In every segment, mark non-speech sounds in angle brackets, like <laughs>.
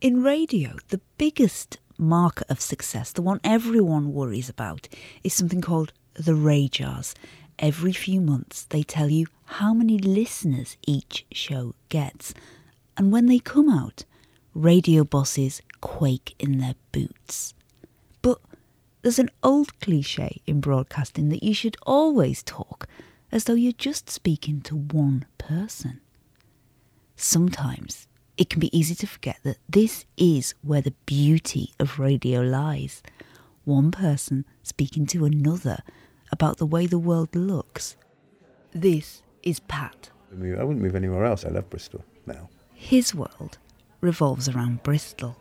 In radio, the biggest marker of success, the one everyone worries about, is something called the RAJARs. Every few months, they tell you how many listeners each show gets. And when they come out, radio bosses quake in their boots. But there's an old cliche in broadcasting that you should always talk as though you're just speaking to one person. Sometimes it can be easy to forget that this is where the beauty of radio lies. One person speaking to another about the way the world looks. This is Pat. I wouldn't move anywhere else. I love Bristol now. His world revolves around Bristol.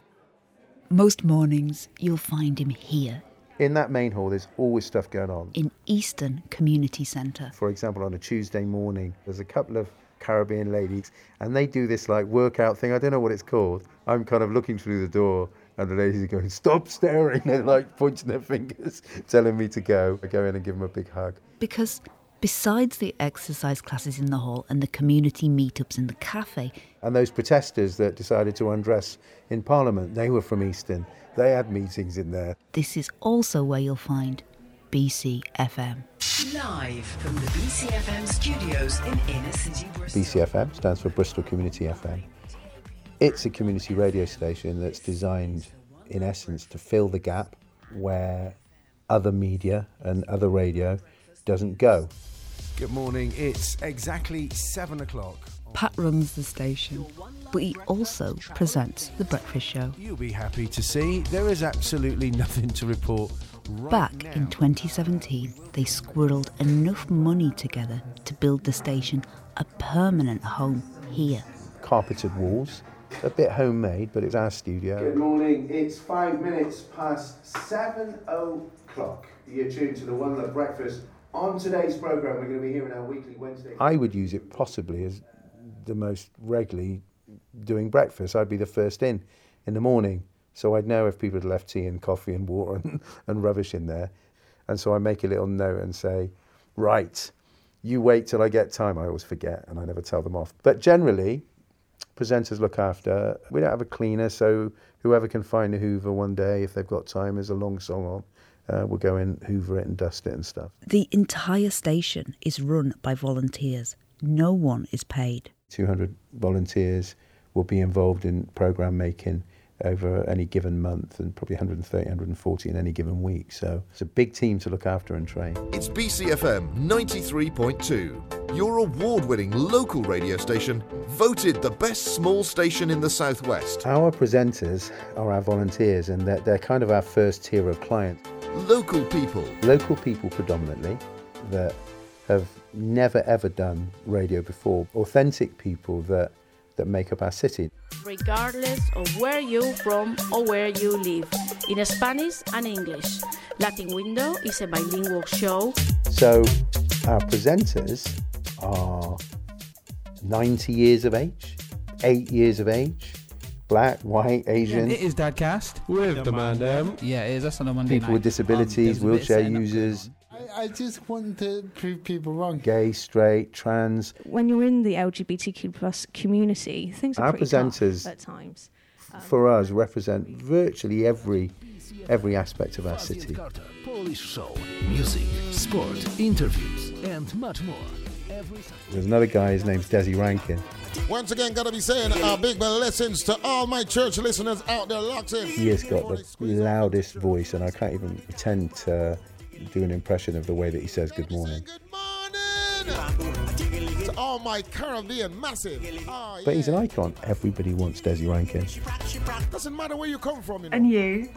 Most mornings you'll find him here In that main hall, there's always stuff going on. in Easton Community Centre. For example, on a Tuesday morning, there's a couple of Caribbean ladies, and they do this like workout thing. I don't know what it's called. I'm kind of looking through the door, and the ladies are going, "Stop staring!" <laughs> They're like pointing their fingers, telling me to go. I go in and give them a big hug. Because besides the exercise classes in the hall and the community meetups in the cafe, And those protesters that decided to undress in Parliament, they were from Easton. They had meetings in there. this is also where you'll find BC FM. Live from the BCFM studios in inner city Bristol. BCFM stands for Bristol Community FM. It's a community radio station that's designed, in essence, to fill the gap where other media and other radio doesn't go. Good morning. It's exactly seven o'clock. Pat runs the station, but he also presents the breakfast show. You'll be happy to see there is absolutely nothing to report right Back in 2017, they squirreled enough money together to build the station a permanent home here. Carpeted walls, a bit homemade, but it's our studio. Good morning. It's five minutes past seven o'clock. You're tuned to the One Love Breakfast. On today's programme, we're going to be hearing our weekly Wednesday. I would use it possibly as the most regularly doing breakfast. I'd be the first in in the morning. So I'd know if people had left tea and coffee and water and, <laughs> and rubbish in there. And so I make a little note and say, right, you wait till I get time. I always forget and I never tell them off. But generally, presenters look after. We don't have a cleaner, so whoever can find a Hoover one day, if they've got time, there's a long song on. Uh, we'll go in, Hoover it, and dust it and stuff. The entire station is run by volunteers. No one is paid. 200 volunteers will be involved in program making over any given month, and probably 130, 140 in any given week. So it's a big team to look after and train. It's BCFM 93.2, your award winning local radio station, voted the best small station in the Southwest. Our presenters are our volunteers, and they're, they're kind of our first tier of clients. Local people, local people predominantly that have never ever done radio before, authentic people that, that make up our city. regardless of where you're from or where you live, in Spanish and English. Latin Window is a bilingual show. So our presenters are 90 years of age, 8 years of age, black, white, Asian, It is Dadcast with the man them. Yeah, it is. That's on a Monday people night. with disabilities, Um, there was a bit of wheelchair setting up users, I, I just want to prove people wrong. gay, straight, trans. when you're in the LGBTQ plus community, things are Our pretty tough presenters- at times. Um, for us, represent virtually every every aspect of our city. Carter, Polish show, music, sport, interviews, and much more. There's another guy, his name's Desi Rankin. Once again, gotta be saying a big blessings to all my church listeners out there locked in. He has got the loudest voice, and I can't even pretend to do an impression of the way that he says good morning. Good morning! To all my Caribbean massive. Oh, But he's an icon. Everybody wants Desi Rankin. Doesn't matter where you come from, you know. And you?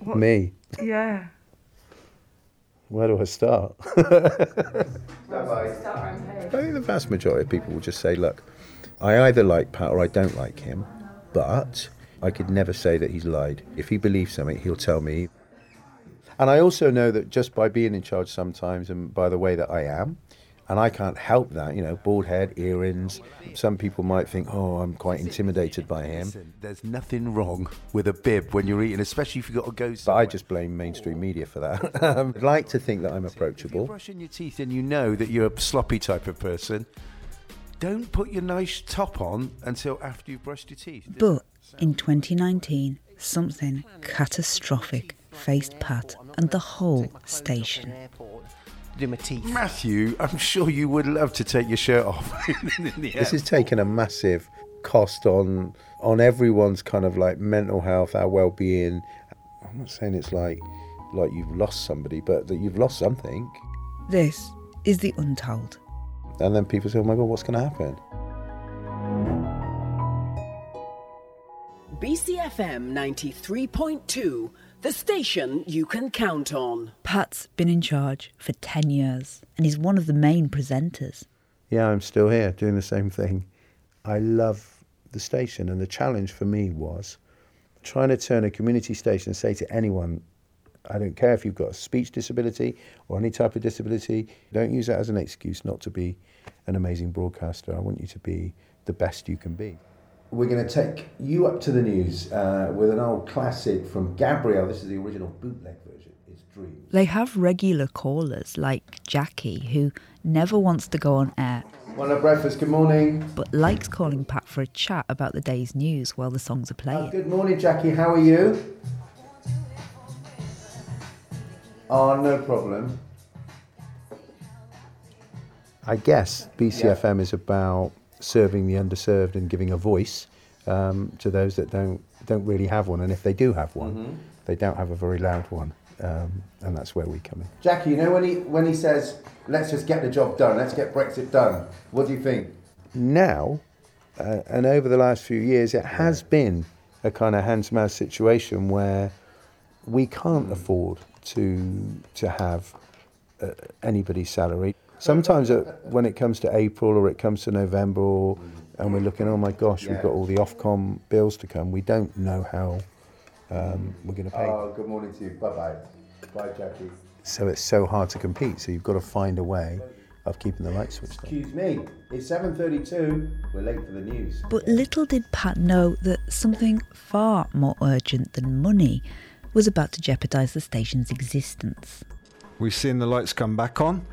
What- Me. Yeah. Where do I start? <laughs> I think the vast majority of people will just say, look, I either like Pat or I don't like him, but I could never say that he's lied. If he believes something, he'll tell me. And I also know that just by being in charge sometimes and by the way that I am, and I can't help that, you know, bald head, earrings. Some people might think, oh, I'm quite intimidated by him. There's nothing wrong with a bib when you're eating, especially if you've got to go. But I just blame mainstream media for that. <laughs> Um, I'd like to think that I'm approachable. brushing your teeth and you know that you're a sloppy type of person, don't put your nice top on until after you've brushed your teeth. But In 2019, something catastrophic faced Pat and the whole station. Do my teeth. Matthew, I'm sure you would love to take your shirt off. <laughs> This is taking a massive cost on on everyone's kind of like mental health, our well-being. I'm not saying it's like like you've lost somebody, but that you've lost something. This is the untold. And then people say, "Oh my god, what's going to happen?" BCFM 93.2, the station you can count on. Pat's been in charge for 10 years and he's one of the main presenters. Yeah, I'm still here doing the same thing. I love the station, and the challenge for me was trying to turn a community station and say to anyone, I don't care if you've got a speech disability or any type of disability, don't use that as an excuse not to be an amazing broadcaster. I want you to be the best you can be. We're going to take you up to the news uh, with an old classic from Gabrielle. This is the original bootleg version. It's Dream. They have regular callers like Jackie, who never wants to go on air One at breakfast. Good morning. but likes calling Pat for a chat about the day's news while the songs are playing. Uh, good morning, Jackie. How are you? Oh, no problem. I guess BCFM is about serving the underserved and giving a voice um, to those that don't don't really have one, and if they do have one, Mhm. they don't have a very loud one, um, and that's where we come in. Jackie, you know when he when he says, "Let's just get the job done. Let's get Brexit done." What do you think? Now, uh, and over the last few years, it has been a kind of hand-to-mouth situation where we can't afford to to have uh, anybody's salary. Sometimes uh, when it comes to April or it comes to November, or, and we're looking, oh my gosh, we've got all the Ofcom bills to come. We don't know how um, we're going to pay. Oh, good morning to you. Bye bye. Bye, Jackie. So it's so hard to compete. So you've got to find a way of keeping the lights switched on. Excuse me. It's 7:32. We're late for the news. But little did Pat know that something far more urgent than money was about to jeopardise the station's existence. We've seen the lights come back on.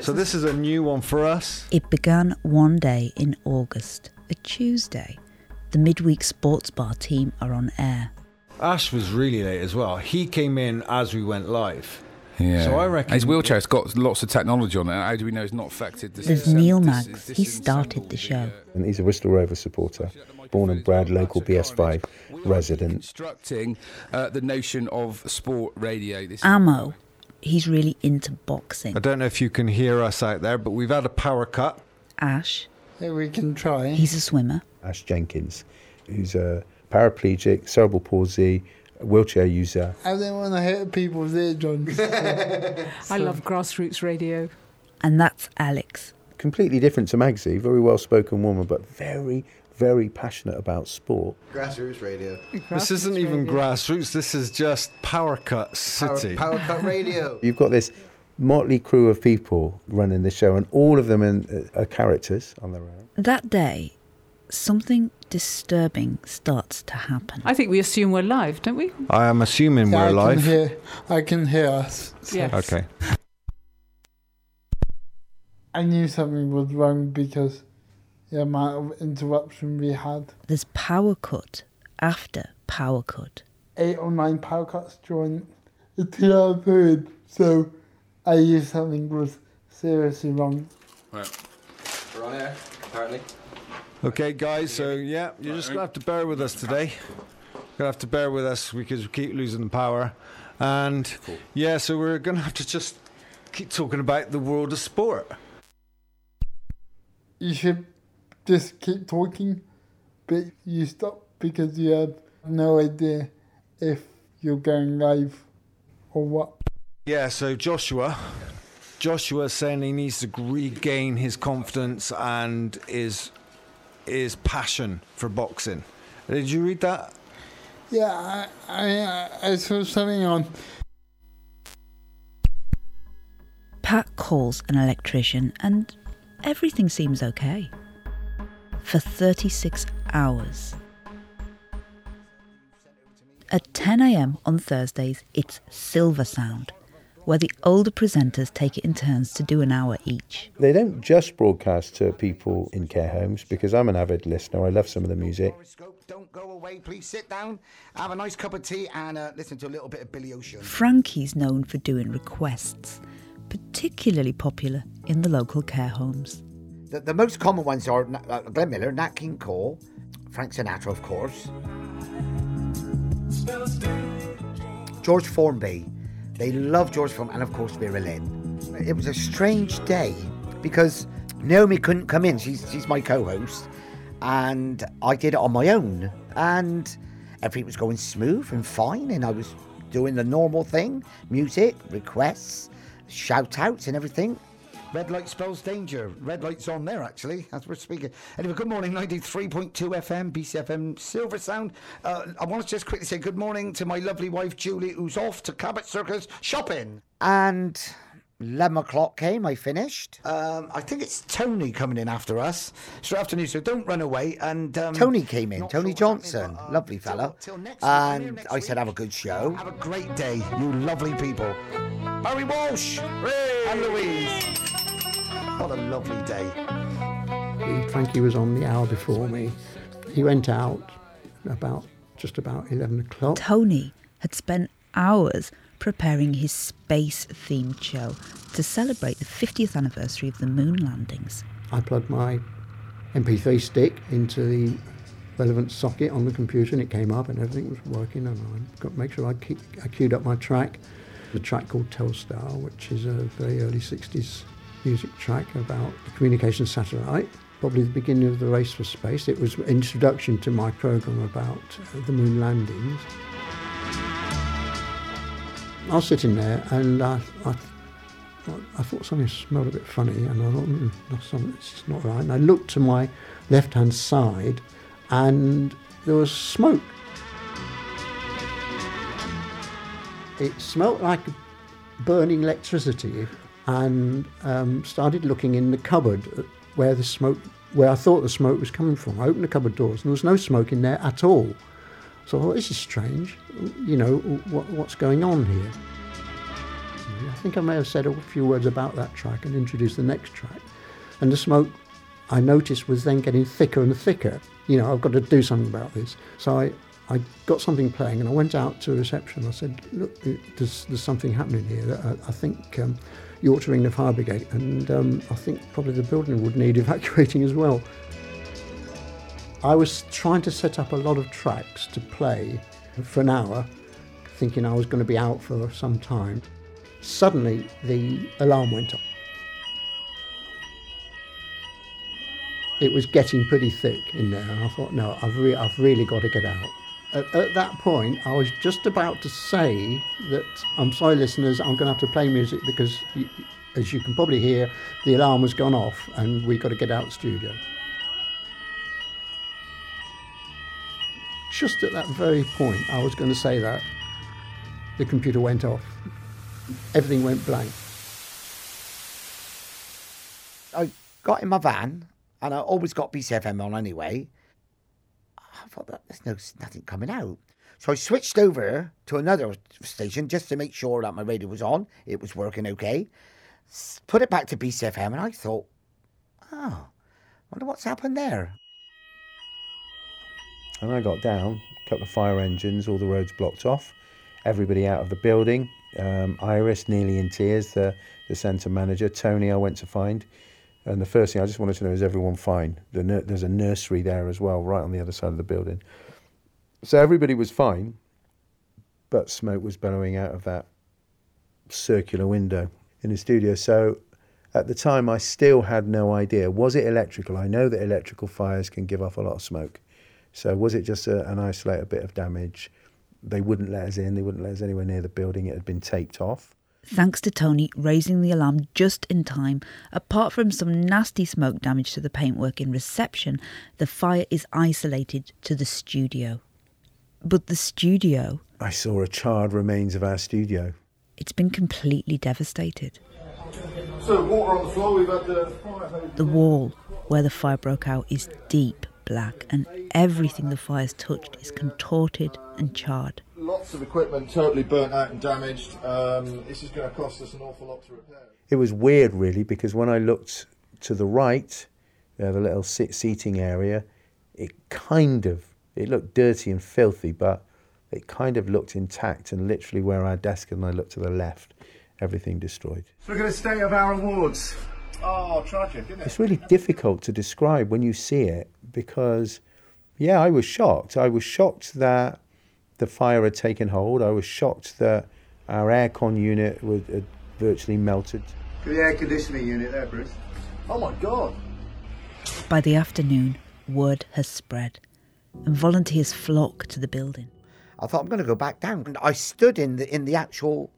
So this is a new one for us. It began one day in August, a Tuesday. The midweek sports bar team are on air. Ash was really late as well. He came in as we went live. Yeah. So I reckon his wheelchair's got lots of technology on it. How do we know it's not affected? This There's Neil this Maggs. He started the show. And he's a Bristol Rover supporter, born and bred local BS5 resident. instructing uh, the notion of sport radio. This Ammo, he's really into boxing. I don't know if you can hear us out there, but we've had a power cut. Ash, Yeah, we can try. he's a swimmer. Ash Jenkins, who's a paraplegic, cerebral palsy, wheelchair user. I don't want to hurt people's eardrums. <laughs> I love grassroots radio. And that's Alex. Completely different to Magsy, very well spoken woman, but very, very passionate about sport. Grassroots radio. This isn't even grassroots. This is just power cut city. Power, power cut <laughs> radio. You've got this motley crew of people running the show, and all of them in, uh, are characters on their own. That day, something disturbing starts to happen. I think we assume we're live, don't we? I am assuming Yeah, we're I live. Can hear, I can hear us. so Yes. Okay. I knew something was wrong because the amount of interruption we had. There's power cut after power cut. Eight or nine power cuts during the two hour period. So I knew something was seriously wrong. Right. We're on air, apparently. Okay, guys. So yeah, you're just gonna have to bear with us today. You're Gonna have to bear with us because we keep losing the power, and yeah, so we're gonna have to just keep talking about the world of sport. You should just keep talking, but you stop because you have no idea if you're going live or what. Yeah, so Joshua, Joshua's saying he needs to regain his confidence and his his passion for boxing. Did you read that? Yeah, I, I, I saw something on. Pat calls an electrician and everything seems okay. For 36 hours. At 10 am on Thursdays, it's Silver Sound, where the older presenters take it in turns to do an hour each. They don't just broadcast to people in care homes because I'm an avid listener. I love some of the music. Don't go away, please sit down, have a nice cup of tea, and uh, listen to a little bit of Billy Ocean. Frankie's known for doing requests, particularly popular in the local care homes. The, the most common ones are uh, Glenn Miller, Nat King Cole, Frank Sinatra, of course, George Formby. They love George Formby, and of course Vera Lynn. It was a strange day because Naomi couldn't come in. She's she's my co-host, and I did it on my own, and everything was going smooth and fine, and I was doing the normal thing: music, requests, shout outs, and everything. Red light spells danger. Red light's on there, actually, as we're speaking. Anyway, good morning, 93.2 FM, BCFM Silver Sound. Uh, I want to just quickly say good morning to my lovely wife, Julie, who's off to Cabot Circus shopping. And 11 o'clock came, I finished. Um, I think it's Tony coming in after us. Straight afternoon, so don't run away. And um, Tony came in, Tony Johnson, but, uh, lovely fella. Till, till and I said, have a good show. Have a great day, you lovely people. Barry Walsh Ray. and Louise. What a lovely day. Frankie was on the hour before me. He went out about just about 11 o'clock. Tony had spent hours preparing his space themed show to celebrate the 50th anniversary of the moon landings. I plugged my MP3 stick into the relevant socket on the computer and it came up and everything was working and I got to make sure I, keep, I queued up my track, the track called Telstar, which is a very early 60s music track about the communication satellite, probably the beginning of the race for space. It was introduction to my program about uh, the moon landings. I was sitting there and I, I, I thought something smelled a bit funny and I thought, mm, not right. And I looked to my left-hand side and there was smoke. It smelt like burning electricity and um, started looking in the cupboard where the smoke, where I thought the smoke was coming from. I opened the cupboard doors and there was no smoke in there at all. So I thought, this is strange. You know, what, what's going on here? I think I may have said a few words about that track and introduced the next track. And the smoke I noticed was then getting thicker and thicker. You know, I've got to do something about this. So I, I got something playing and I went out to reception. I said, look, there's, there's something happening here. I, I think um, ring the fire brigade. And um, I think probably the building would need <laughs> evacuating as well. I was trying to set up a lot of tracks to play for an hour, thinking I was going to be out for some time. Suddenly, the alarm went off. It was getting pretty thick in there, and I thought, no, I've, re- I've really got to get out. At, at, that point, I was just about to say that I'm sorry, listeners, I'm going to have to play music because, as you can probably hear, the alarm has gone off and we've got to get out of the studio. Just at that very point, I was going to say that, the computer went off. Everything went blank. I got in my van, and I always got BCFM on anyway. I thought that there's no nothing coming out. So I switched over to another station just to make sure that my radio was on. It was working okay. Put it back to BCFM, and I thought, oh, wonder what's happened there. And I got down, a couple of fire engines, all the roads blocked off, everybody out of the building. Um, Iris nearly in tears, the, the centre manager. Tony, I went to find. And the first thing I just wanted to know is everyone fine? The there's a nursery there as well, right on the other side of the building. So everybody was fine, but smoke was bellowing out of that circular window in the studio. So at the time, I still had no idea. Was it electrical? I know that electrical fires can give off a lot of smoke. So was it just a, an isolated bit of damage? They wouldn't let us in. They wouldn't let us anywhere near the building. It had been taped off. Thanks to Tony raising the alarm just in time, apart from some nasty smoke damage to the paintwork in reception, the fire is isolated to the studio. But the studio. I saw a charred remains of our studio. It's been completely devastated. So, water on the floor, we've had the. The wall where the fire broke out is deep black, and everything the fire's touched is contorted and charred. Lots of equipment totally burnt out and damaged. Um, this is going to cost us an awful lot to repair. It was weird, really, because when I looked to the right, uh, the little sit- seating area, it kind of It looked dirty and filthy, but it kind of looked intact. And literally, where our desk and I looked to the left, everything destroyed. Look at the state of our awards. Oh, tragic, isn't it? It's really difficult to describe when you see it because, yeah, I was shocked. I was shocked that the fire had taken hold. I was shocked that our aircon unit was, had virtually melted. The air conditioning unit there, Bruce. Oh my God. By the afternoon, word has spread, and volunteers flock to the building. I thought I'm going to go back down. And I stood in the in the actual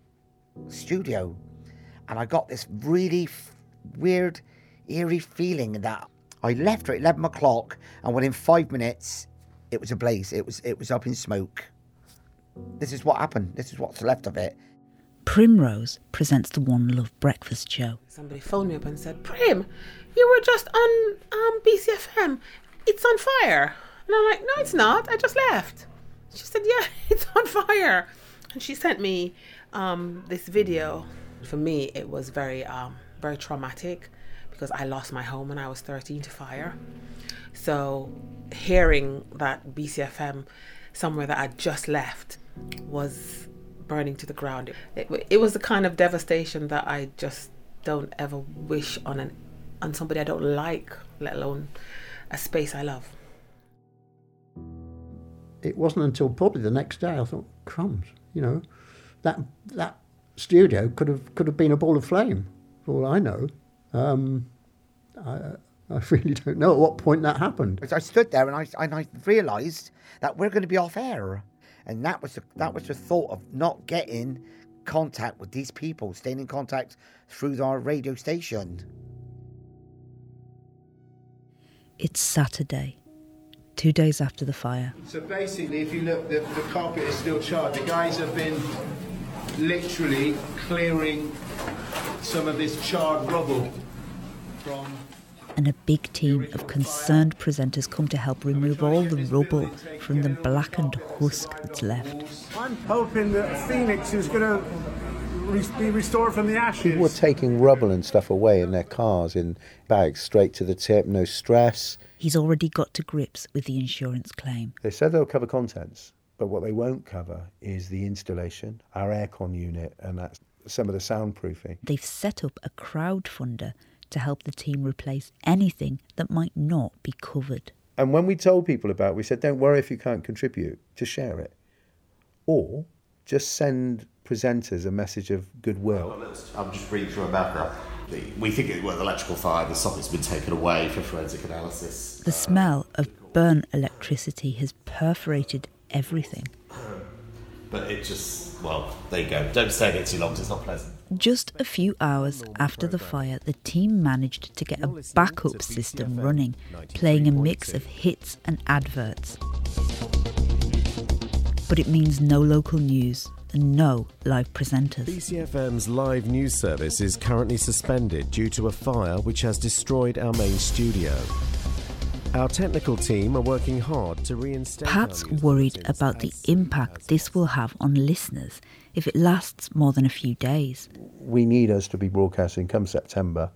studio, and I got this really f- weird, eerie feeling that I left at eleven o'clock, and within five minutes, it was ablaze. It was it was up in smoke. This is what happened. This is what's left of it. Primrose presents the One Love breakfast show. Somebody phoned me up and said, Prim, you were just on um, BCFM. It's on fire. And I'm like, no, it's not. I just left. She said, yeah, <laughs> it's on fire. And she sent me um, this video. For me, it was very, um, very traumatic because I lost my home when I was 13 to fire. So hearing that BCFM, somewhere that I just left, was burning to the ground. It, it was the kind of devastation that I just don't ever wish on an on somebody I don't like, let alone a space I love. It wasn't until probably the next day I thought, crumbs, you know, that that studio could have could have been a ball of flame, for all I know. Um, I, I <laughs> really don't know at what point that happened. I stood there and I and I realised that we're going to be off air and that was the, that was the thought of not getting contact with these people, staying in contact through our radio station. It's Saturday, two days after the fire. So basically, if you look, the, the carpet is still charred. The guys have been literally clearing some of this charred rubble from and a big team of concerned presenters come to help remove all the rubble from the blackened husk that's left. I'm hoping that Phoenix is going to be restored from the ashes. People were taking rubble and stuff away in their cars in bags straight to the tip, no stress. He's already got to grips with the insurance claim. They said they'll cover contents, but what they won't cover is the installation, our aircon unit, and that's some of the soundproofing. They've set up a crowdfunder to help the team replace anything that might not be covered. And when we told people about it, we said, don't worry if you can't contribute, to share it. Or just send presenters a message of goodwill. I'm just reading through about that. We think it was electrical fire, the socket's been taken away for forensic analysis. The uh, smell of burnt electricity has perforated everything. But it just, well, there you go. Don't stay there too long, it's not pleasant. Just a few hours after the fire, the team managed to get a backup system running, playing a mix of hits and adverts. But it means no local news and no live presenters. BCFM's live news service is currently suspended due to a fire which has destroyed our main studio. Our technical team are working hard to reinstate. Pat's worried about the impact this will have on listeners if it lasts more than a few days. We need us to be broadcasting come September.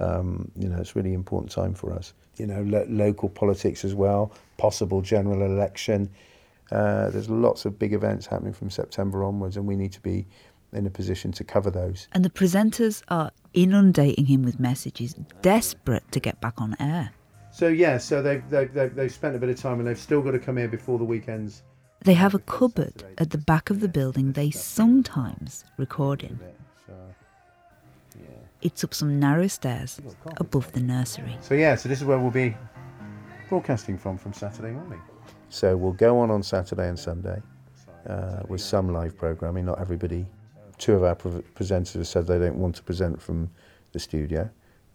Um, you know, it's a really important time for us. You know, lo- local politics as well, possible general election. Uh, there's lots of big events happening from September onwards, and we need to be in a position to cover those. And the presenters are inundating him with messages, desperate to get back on air. So yeah, so they've, they've, they've, they've spent a bit of time and they've still got to come here before the weekends. They have a cupboard at the back of the building they sometimes record in. It's up some narrow stairs above the nursery. So yeah, so this is where we'll be broadcasting from from Saturday morning. So we'll go on on Saturday and Sunday uh, with some live programming. Not everybody. Two of our pre- presenters have said they don't want to present from the studio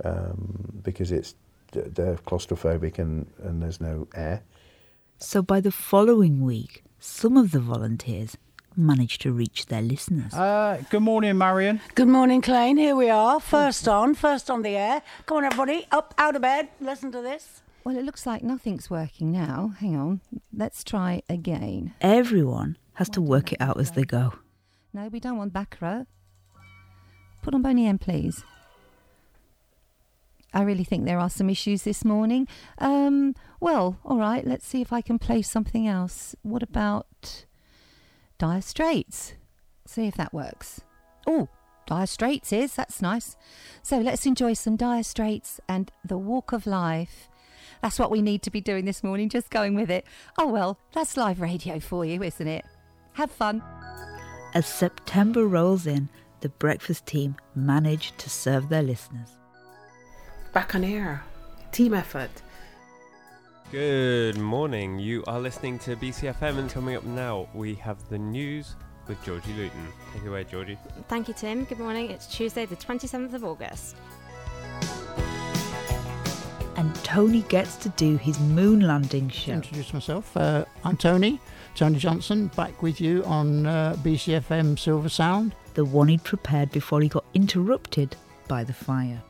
um, because it's they're claustrophobic and, and there's no air. So by the following week, some of the volunteers managed to reach their listeners. Uh, good morning, Marion. Good morning, Klein. Here we are, first on, first on the air. Come on, everybody, up out of bed. Listen to this. Well, it looks like nothing's working now. Hang on. Let's try again. Everyone has to work it out as they go. No, we don't want back row. Put on Boney M, please. I really think there are some issues this morning. Um, well, all right, let's see if I can play something else. What about Dire Straits? See if that works. Oh, Dire Straits is, that's nice. So let's enjoy some Dire Straits and The Walk of Life. That's what we need to be doing this morning, just going with it. Oh well, that's live radio for you, isn't it? Have fun. As September rolls in, the breakfast team manage to serve their listeners. Back on air. Team effort. Good morning. You are listening to BCFM, and coming up now, we have the news with Georgie Luton. Take it away, Georgie. Thank you, Tim. Good morning. It's Tuesday, the 27th of August. And Tony gets to do his moon landing show. Introduce myself. Uh, I'm Tony, Tony Johnson, back with you on uh, BCFM Silver Sound. The one he'd prepared before he got interrupted by the fire.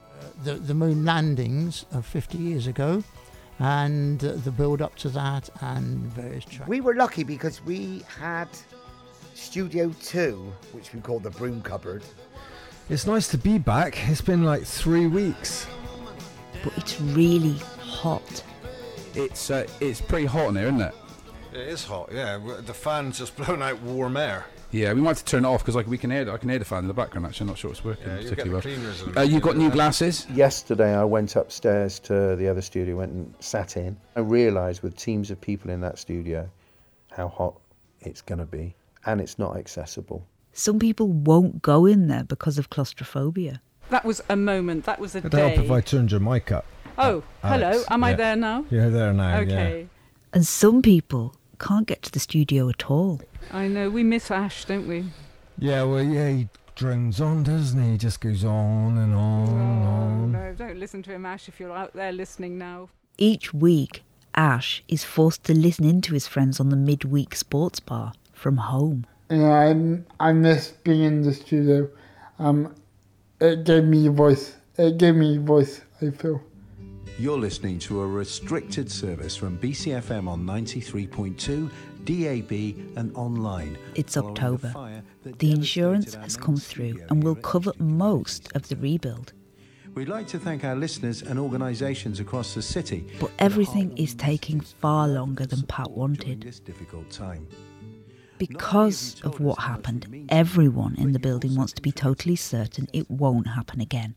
The, the moon landings of 50 years ago and uh, the build up to that and various tracks. We were lucky because we had Studio 2, which we call the broom cupboard. It's nice to be back. It's been like three weeks. But it's really hot. It's uh, it's pretty hot in here, isn't it? It is hot, yeah. The fan's just <laughs> blowing out warm air. Yeah, we might have to turn it off because like we can hear I can hear the fan in the background. Actually, I'm not sure it's working Yeah, particularly well. and Uh, you got new glasses? Yesterday, I went upstairs to the other studio, went and sat in. I realised with teams of people in that studio how hot it's going to be, and it's not accessible. Some people won't go in there because of claustrophobia. That was a moment. That was a It'd day. help if I turned your mic up. Oh, hello. Alex, Am I there now? You're there now, Okay. yeah. And some people can't get to the studio at all. I know. We miss Ash, don't we? Yeah, well, yeah, he drones on, doesn't he? He just goes on and on and on. No, don't listen to him, Ash, if you're out there listening now. Each week, Ash is forced to listen in to his friends on the midweek sports bar from home. You know, I, I miss being in the studio. Um, it gave me a voice. It gave me a voice, I feel. You're listening to a restricted service from BCFM on 93.2, DAB, and online. It's following the October. fire The insurance has come through and will cover most of the rebuild. We'd like to thank our listeners and organisations across the city But everything is taking far longer than Pat wanted. this difficult time. Because of what happened, everyone in the building wants to be totally certain it won't happen again.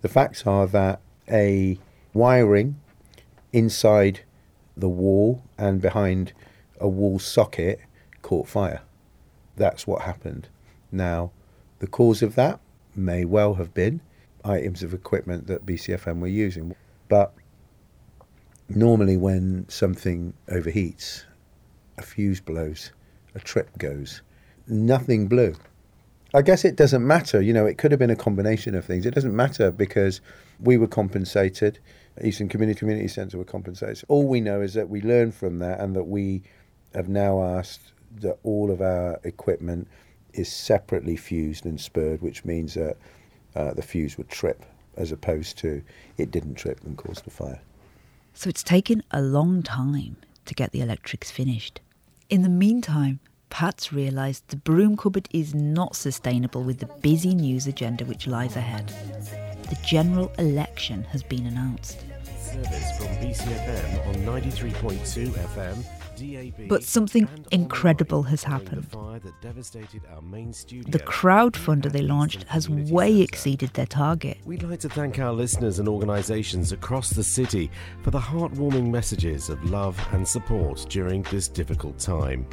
The facts are that a wiring inside the wall and behind a wall socket caught fire. That's what happened. Now, the cause of that may well have been items of equipment that BCFM were using. But normally, when something overheats, a fuse blows, a trip goes. Nothing blew. I guess it doesn't matter. You know, it could have been a combination of things. It doesn't matter because we were compensated. Easton Community Community Centre were compensated. All we know is that we learned from that and that we have now asked that all of our equipment is separately fused and spurred, which means that uh, the fuse would trip as opposed to it didn't trip and caused the fire. So it's taken a long time to get the electrics finished. In the meantime, Pat's realised the broom cupboard is not sustainable with the busy news agenda which lies ahead. The general election has been announced. From BCFM on 93.2 FM, DAB. But something incredible has happened. The fire that devastated our main studio. The crowdfunder they launched has way exceeded their target. We'd like to thank our listeners and organisations across the city for the heartwarming messages of love and support during this difficult time.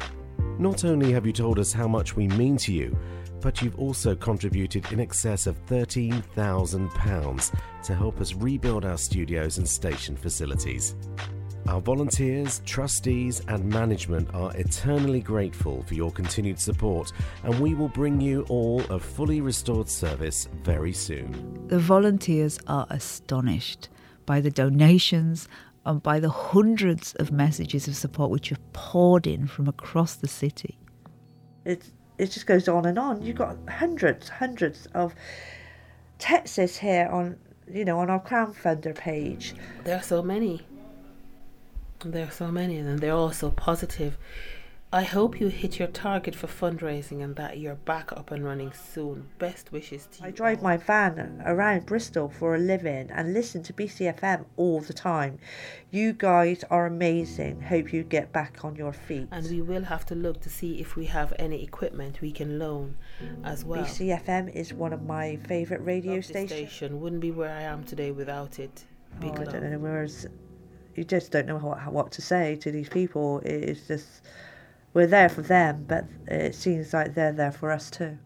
Not only have you told us how much we mean to you, but you've also contributed in excess of £13,000 to help us rebuild our studios and station facilities. Our volunteers, trustees, and management are eternally grateful for your continued support, and we will bring you all a fully restored service very soon. The volunteers are astonished by the donations and by the hundreds of messages of support which have poured in from across the city. It it just goes on and on. You've got mm. hundreds, hundreds of texts here on you know on our crowdfunder page. There are so many. There are so many, and they're all so positive. I hope you hit your target for fundraising and that you're back up and running soon. Best wishes to you. I drive my van around Bristol for a living and listen to BCFM all the time. You guys are amazing. Hope you get back on your feet. And we will have to look to see if we have any equipment we can loan as well. BCFM is one of my favourite radio stations. station. Wouldn't be where I am today without it. Big Oh, I don't know whereas you just don't know what what to say to these people. It's just we're there for them, but it seems like they're there for us too.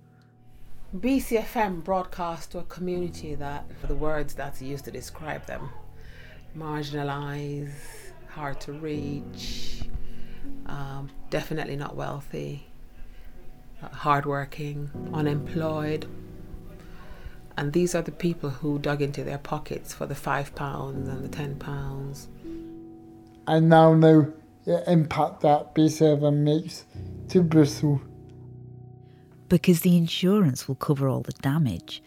BCFM broadcast to a community that for the words that's used to describe them marginalized, hard to reach, um, definitely not wealthy, uh, hardworking, unemployed. And these are the people who dug into their pockets for the five pounds and the ten pounds. I now know the impact that B7 makes to Bristol. Because the insurance will cover all the damage,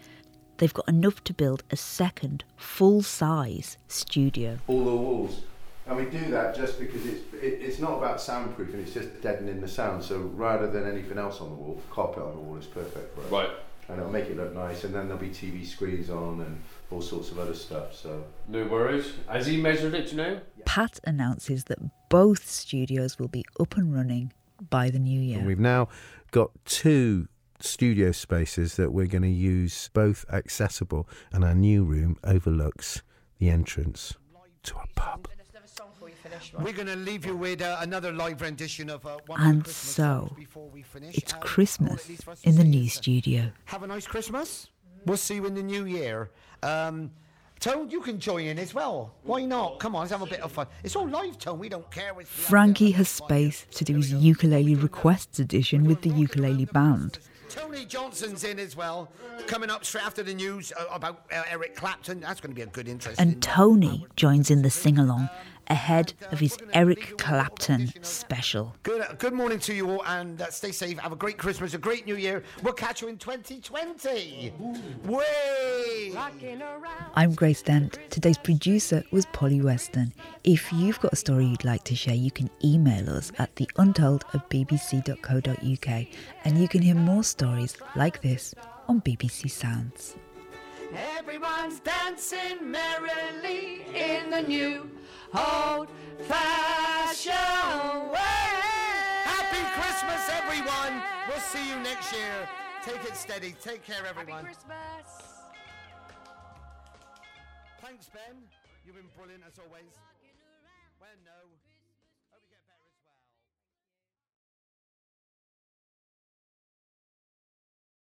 they've got enough to build a second full size studio. all the walls. And we do that just because it's it, it's not about soundproofing, it's just deadening the sound. So rather than anything else on the wall, carpet on the wall is perfect for us. Right. And it'll make it look nice, and then there'll be TV screens on and all sorts of other stuff. So No worries. Has he measured it, do you know? Pat announces that both studios will be up and running by the new year. And we've now got two studio spaces that we're going to use both accessible, and our new room overlooks the entrance to a pub. We're going to leave you with uh, another live rendition of uh, one And so, it's Christmas in the new studio. Have a nice Christmas. We'll see you in the new year. Um, Tone, you can join in as well. Why not? Come on, let's have a bit of fun. It's all live, Tone. We don't care. It's Frankie has space to do his ukulele requests edition with the ukulele band. Tony Johnson's in as well. Coming up straight after the news uh, about uh, Eric Clapton. That's going to be a good interest. And Tony joins in the sing along ahead of his Eric Clapton special. Good, uh, good morning to you all, and uh, stay safe. Have a great Christmas, a great New Year. We'll catch you in 2020. Way! I'm Grace Dent. Today's producer was Polly Weston. If you've got a story you'd like to share, you can email us at theuntold at bbc.co.uk and you can hear more stories like this on BBC Sounds. Everyone's dancing merrily in the new old fashioned way. Happy Christmas, everyone. We'll see you next year. Take it steady. Take care, everyone. Happy Christmas. Thanks, Ben. You've been brilliant as always. Well, no.